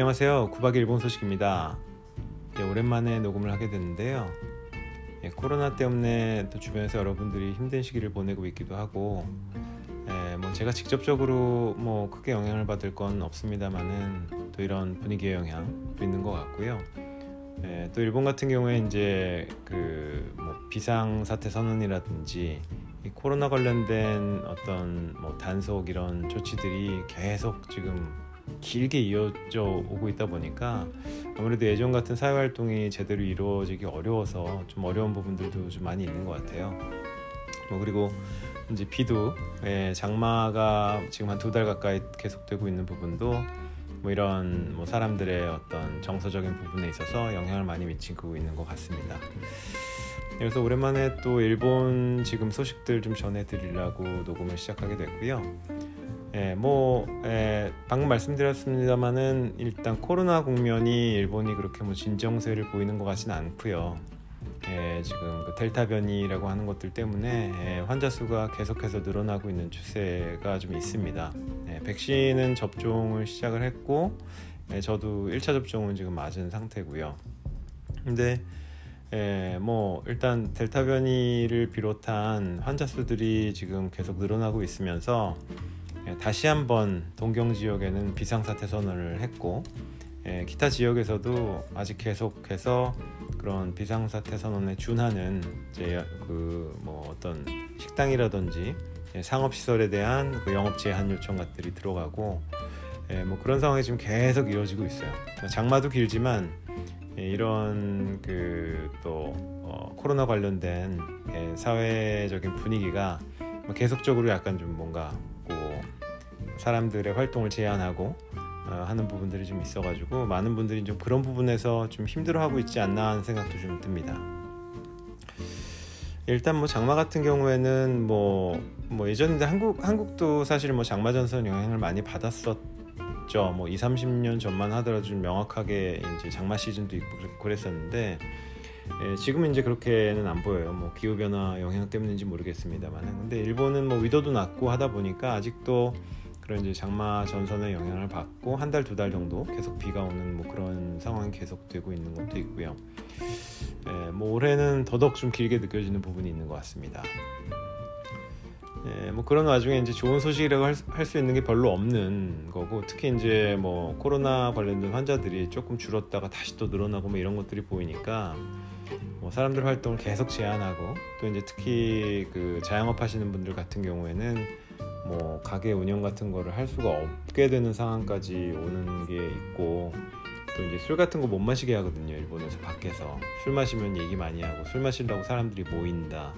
안녕하세요. 9박 일본 소식입니다. 네, 오랜만에 녹음을 하게 됐는데요. 예, 코로나 때문에 또 주변에서 여러분들이 힘든 시기를 보내고 있기도 하고, 예, 뭐 제가 직접적으로 뭐 크게 영향을 받을 건 없습니다만은 또 이런 분위기의 영향도 있는 것 같고요. 예, 또 일본 같은 경우에 이제 그 뭐 비상 사태 선언이라든지 이 코로나 관련된 어떤 뭐 단속 이런 조치들이 계속 지금 길게 이어져 오고 있다 보니까 아무래도 예전 같은 사회 활동이 제대로 이루어지기 어려워서 좀 어려운 부분들도 좀 많이 있는 것 같아요. 뭐 그리고 이제 비도 예, 장마가 지금 한 두 달 가까이 계속되고 있는 부분도 뭐 이런 뭐 사람들의 어떤 정서적인 부분에 있어서 영향을 많이 미치고 있는 것 같습니다. 그래서 오랜만에 또 일본 지금 소식들 좀 전해드리려고 녹음을 시작하게 됐고요. 예, 뭐 예, 방금 말씀드렸습니다만은 일단 코로나 국면이 일본이 그렇게 뭐 진정세를 보이는 것 같지는 않고요. 예, 지금 그 델타 변이라고 하는 것들 때문에 예, 환자 수가 계속해서 늘어나고 있는 추세가 좀 있습니다. 예, 백신은 접종을 시작을 했고 예, 저도 1차 접종은 지금 맞은 상태고요. 근데 예, 뭐 일단 델타 변이를 비롯한 환자 수들이 지금 계속 늘어나고 있으면서 예, 다시 한번 동경 지역에는 비상사태 선언을 했고 예, 기타 지역에서도 아직 계속해서 그런 비상사태 선언에 준하는 이제 그뭐 어떤 식당이라든지 예, 상업시설에 대한 그 영업 제한 요청 같들이 들어가고 뭐 그런 상황이 지금 계속 이어지고 있어요. 장마도 길지만 이런 그 또 어, 코로나 관련된 사회적인 분위기가 뭐 계속적으로 약간 좀 뭔가 사람들의 활동을 제한하고 어, 하는 부분들이 좀 있어가지고 많은 분들이 좀 그런 부분에서 좀 힘들어하고 있지 않나 하는 생각도 좀 듭니다. 일단 뭐 장마 같은 경우에는 뭐, 뭐 예전인데 한국 한국도 사실 뭐 장마 전선 영향을 많이 받았었죠. 뭐 2, 30년 전만 하더라도 좀 명확하게 이제 장마 시즌도 있고 그랬었는데 예, 지금은 이제 그렇게는 안 보여요. 뭐 기후 변화 영향 때문인지 모르겠습니다만. 근데 일본은 뭐 위도도 낮고 하다 보니까 아직도 그런 이제 장마 전선의 영향을 받고 한 달두달 정도 계속 비가 오는 뭐 그런 상황이 계속되고 있는 것도 있고요. 예, 뭐 올해는 더더욱 좀 길게 느껴지는 부분이 있는 것 같습니다. 예, 뭐 그런 와중에 이제 좋은 소식이라고 할 수 있는 게 별로 없는 거고 특히 이제 뭐 코로나 관련된 환자들이 조금 줄었다가 다시 또 늘어나고 뭐 이런 것들이 보이니까 뭐 사람들 활동을 계속 제한하고 또 이제 특히 그 자영업 하시는 분들 같은 경우에는 뭐 가게 운영 같은 거를 할 수가 없게 되는 상황까지 오는 게 있고 또 이제 술 같은 거 못 마시게 하거든요 일본에서 밖에서 술 마시면 얘기 많이 하고 술 마신다고 사람들이 모인다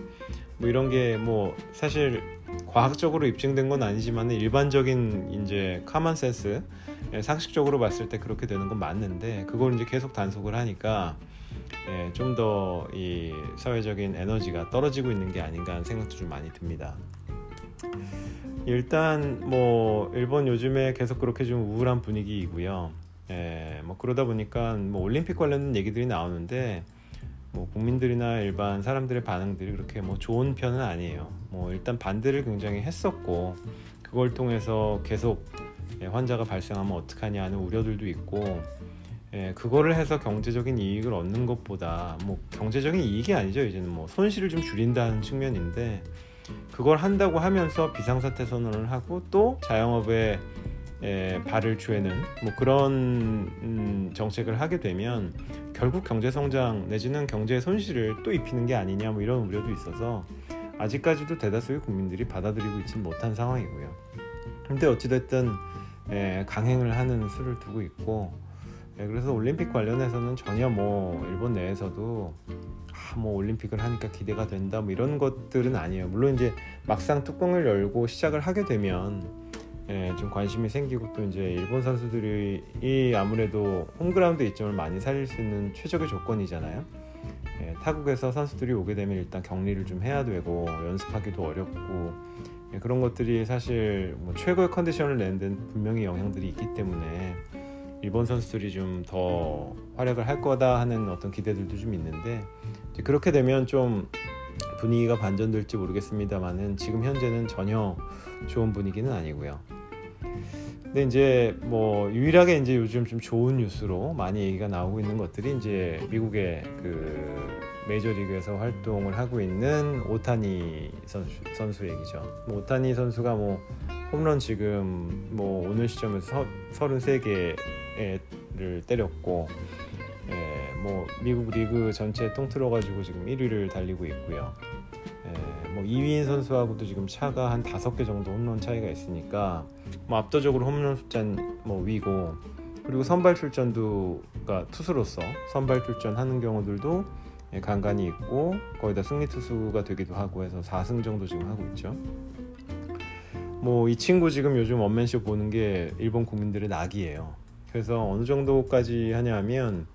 뭐 이런 게 뭐 사실 과학적으로 입증된 건 아니지만 일반적인 이제 카먼 센스 예, 상식적으로 봤을 때 그렇게 되는 건 맞는데 그걸 이제 계속 단속을 하니까 예, 좀 더 이 사회적인 에너지가 떨어지고 있는 게 아닌가 하는 생각도 좀 많이 듭니다. 일단 뭐 일본 요즘에 계속 그렇게 좀 우울한 분위기이고요. 예, 뭐 그러다 보니까 뭐 올림픽 관련된 얘기들이 나오는데 뭐 국민들이나 일반 사람들의 반응들이 그렇게 뭐 좋은 편은 아니에요. 뭐 일단 반대를 굉장히 했었고 그걸 통해서 계속 예, 환자가 발생하면 어떡하냐 하는 우려들도 있고 예, 그거를 해서 경제적인 이익을 얻는 것보다 뭐 경제적인 이익이 아니죠. 이제는 뭐 손실을 좀 줄인다는 측면인데 그걸 한다고 하면서 비상사태 선언을 하고 또 자영업에 에, 발을 죄는 뭐 그런 음, 정책을 하게 되면 결국 경제 성장 내지는 경제 손실을 또 입히는 게 아니냐 뭐 이런 우려도 있어서 아직까지도 대다수의 국민들이 받아들이고 있지 못한 상황이고요. 근데 어찌됐든 에, 강행을 하는 수를 두고 있고 에, 그래서 올림픽 관련해서는 전혀 뭐 일본 내에서도 아, 뭐 올림픽을 하니까 기대가 된다 뭐 이런 것들은 아니에요. 물론 이제 막상 뚜껑을 열고 시작을 하게 되면 예, 좀 관심이 생기고 또 이제 일본 선수들이 아무래도 홈그라운드 이점을 많이 살릴 수 있는 최적의 조건이잖아요. 예, 타국에서 선수들이 오게 되면 일단 격리를 좀 해야 되고 연습하기도 어렵고 예, 그런 것들이 사실 뭐 최고의 컨디션을 내는 데는 분명히 영향들이 있기 때문에 일본 선수들이 좀 더 활약을 할 거다 하는 어떤 기대들도 좀 있는데 그렇게 되면 좀 분위기가 반전될지 모르겠습니다만은 지금 현재는 전혀 좋은 분위기는 아니고요. 근데 이제 뭐 유일하게 이제 요즘 좀 좋은 뉴스로 많이 얘기가 나오고 있는 것들이 이제 미국의 그 메이저리그에서 활동을 하고 있는 오타니 선수, 선수 얘기죠. 뭐 오타니 선수가 뭐 홈런 지금 뭐 오늘 시점에서 33개를 때렸고 예, 뭐 미국 리그 전체 통틀어 가지고 지금 1위를 달리고 있고요. 예, 뭐 2위인 선수하고도 지금 차가 한 다섯 개 정도 홈런 차이가 있으니까 뭐 압도적으로 홈런 숫자는 뭐 위고 그리고 선발 출전도 그러니까 투수로서 선발 출전하는 경우들도 예, 간간히 있고 거의 다 승리 투수가 되기도 하고 해서 4승 정도 지금 하고 있죠. 뭐 이 친구 지금 요즘 원맨쇼 보는 게 일본 국민들의 낙이에요. 그래서 어느 정도까지 하냐면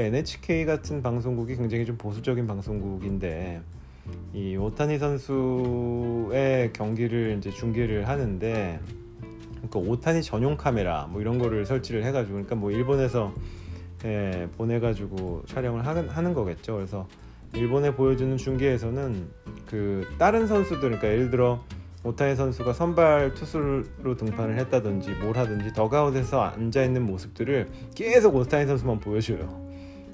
NHK 같은 방송국이 굉장히 좀 보수적인 방송국인데 이 오타니 선수의 경기를 이제 중계를 하는데 그러니까 오타니 전용 카메라 뭐 이런 거를 설치를 해가지고 그러니까 뭐 일본에서 예, 보내가지고 촬영을 하는, 하는 거겠죠. 그래서 일본에 보여주는 중계에서는 그 다른 선수들 그러니까 예를 들어 오타니 선수가 선발 투수로 등판을 했다든지 뭘 하든지 더가웃에서 앉아 있는 모습들을 계속 오타니 선수만 보여줘요.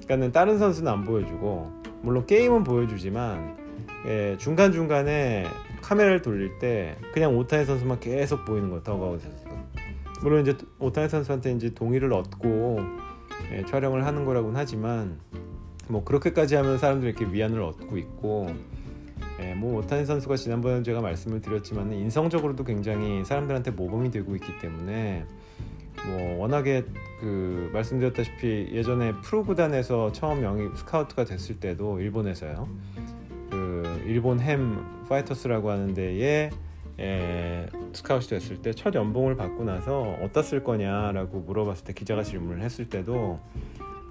그러니까는 다른 선수는 안 보여주고 물론 게임은 보여주지만 예, 중간 중간에 카메라를 돌릴 때 그냥 오타니 선수만 계속 보이는 거예요. 더가웃에서. 물론 이제 오타니 선수한테 이제 동의를 얻고 예, 촬영을 하는 거라고는 하지만 뭐 그렇게까지 하면 사람들이 이렇게 위안을 얻고 있고 예, 뭐 오타니 선수가 지난번에 제가 말씀을 드렸지만 인성적으로도 굉장히 사람들한테 모범이 되고 있기 때문에 뭐 워낙에 그 말씀드렸다시피 예전에 프로 구단에서 처음 영입 스카우트가 됐을 때도 일본에서요. 그 일본 햄 파이터스라고 하는 데에 에, 스카웃이 됐을 때 첫 연봉을 받고 나서 쓸 거냐라고 물어봤을 때 기자가 질문을 했을 때도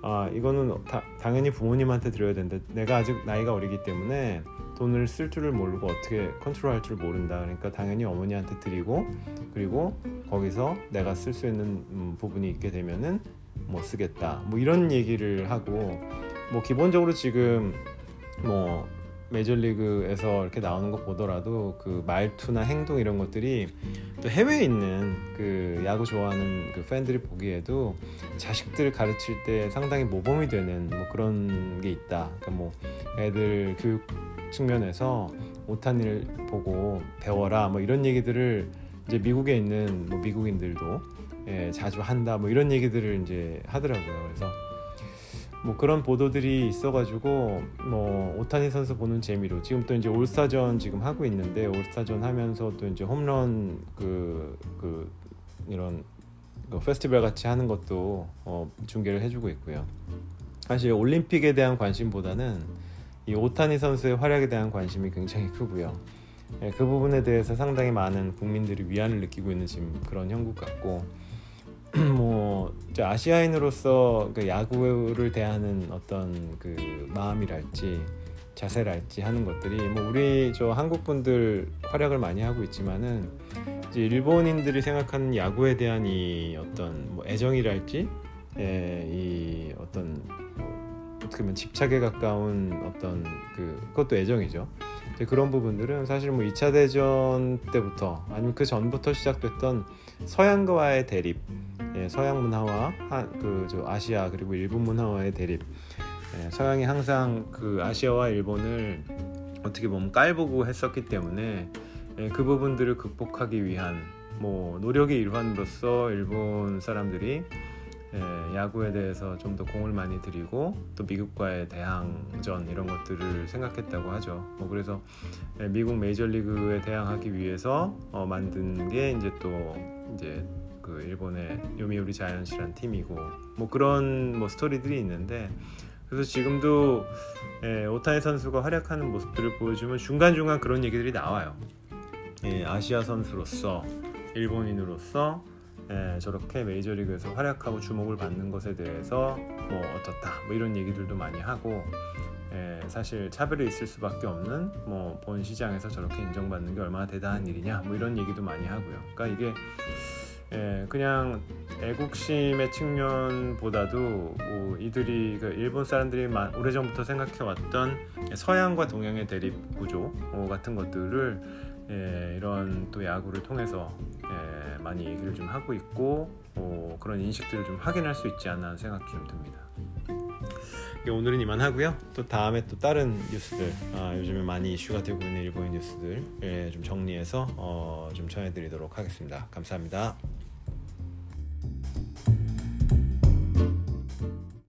아 이거는 다, 당연히 부모님한테 드려야 되는데 내가 아직 나이가 어리기 때문에 돈을 쓸 줄을 모르고 어떻게 컨트롤할 줄 모른다. 그러니까 당연히 어머니한테 드리고 그리고 거기서 내가 쓸 수 있는 음, 부분이 있게 되면은 뭐 쓰겠다. 뭐 이런 얘기를 하고 뭐 기본적으로 지금 뭐 메이저리그에서 이렇게 나오는 것 보더라도 그 말투나 행동 이런 것들이 또 해외에 있는 그 야구 좋아하는 그 팬들이 보기에도 자식들 가르칠 때 상당히 모범이 되는 뭐 그런 게 있다. 그러니까 뭐 애들 교육 측면에서 오타니를 보고 배워라 뭐 이런 얘기들을 이제 미국에 있는 뭐 미국인들도 예, 자주 한다 뭐 이런 얘기들을 이제 하더라고요. 그래서 뭐 그런 보도들이 있어가지고 뭐 오타니 선수 보는 재미로 지금 또 이제 올스타전 지금 하고 있는데 올스타전 하면서 또 이제 홈런 그, 그 이런 그 페스티벌 같이 하는 것도 어, 중계를 해주고 있고요. 사실 올림픽에 대한 관심보다는 이 오타니 선수의 활약에 대한 관심이 굉장히 크고요. 예, 그 부분에 대해서 상당히 많은 국민들이 위안을 느끼고 있는 지금 그런 형국 같고 뭐 아시아인으로서 그 야구를 대하는 어떤 그 마음이랄지 자세랄지 하는 것들이 뭐 우리 저 한국 분들 활약을 많이 하고 있지만은 이제 일본인들이 생각하는 야구에 대한 이 어떤 뭐 애정이랄지 예, 이 어떤 뭐 어떻게 보면 집착에 가까운 어떤 그 그것도 애정이죠. 그런 부분들은 사실 뭐 2차 대전 때부터 아니면 그 전부터 시작됐던 서양과의 대립 예, 서양 문화와 그저 아시아 그리고 일본 문화와의 대립. 예, 서양이 항상 그 아시아와 일본을 어떻게 보면 깔보고 했었기 때문에 예, 그 부분들을 극복하기 위한 뭐 노력의 일환으로서 일본 사람들이 예, 야구에 대해서 좀 더 공을 많이 들이고 또 미국과의 대항전 이런 것들을 생각했다고 하죠. 뭐 그래서 예, 미국 메이저리그에 대항하기 위해서 어, 만든 게 이제 또 이제 그 일본의 요미우리 자이언츠란 팀이고 뭐 그런 뭐 스토리들이 있는데 그래서 지금도 예, 오타니 선수가 활약하는 모습들을 보여주면 중간 중간 그런 얘기들이 나와요. 예, 아시아 선수로서 일본인으로서 예, 저렇게 메이저리그에서 활약하고 주목을 받는 것에 대해서 뭐 어떻다 뭐 이런 얘기들도 많이 하고 예, 사실 차별이 있을 수밖에 없는 뭐 본 시장에서 저렇게 인정받는 게 얼마나 대단한 일이냐 뭐 이런 얘기도 많이 하고요. 그러니까 이게 예, 그냥 애국심의 측면보다도 뭐 이들이 그 일본 사람들이 오래전부터 생각해 왔던 서양과 동양의 대립 구조 어, 같은 것들을 예, 이런 또 야구를 통해서 예, 많이 얘기를 좀 하고 있고 어, 그런 인식들을 좀 확인할 수 있지 않나 생각이 좀 듭니다. 예, 오늘은 이만 하고요. 또 다음에 또 다른 뉴스들 아, 요즘에 많이 이슈가 되고 있는 일본인 뉴스들 예, 좀 정리해서 어, 좀 전해드리도록 하겠습니다. 감사합니다.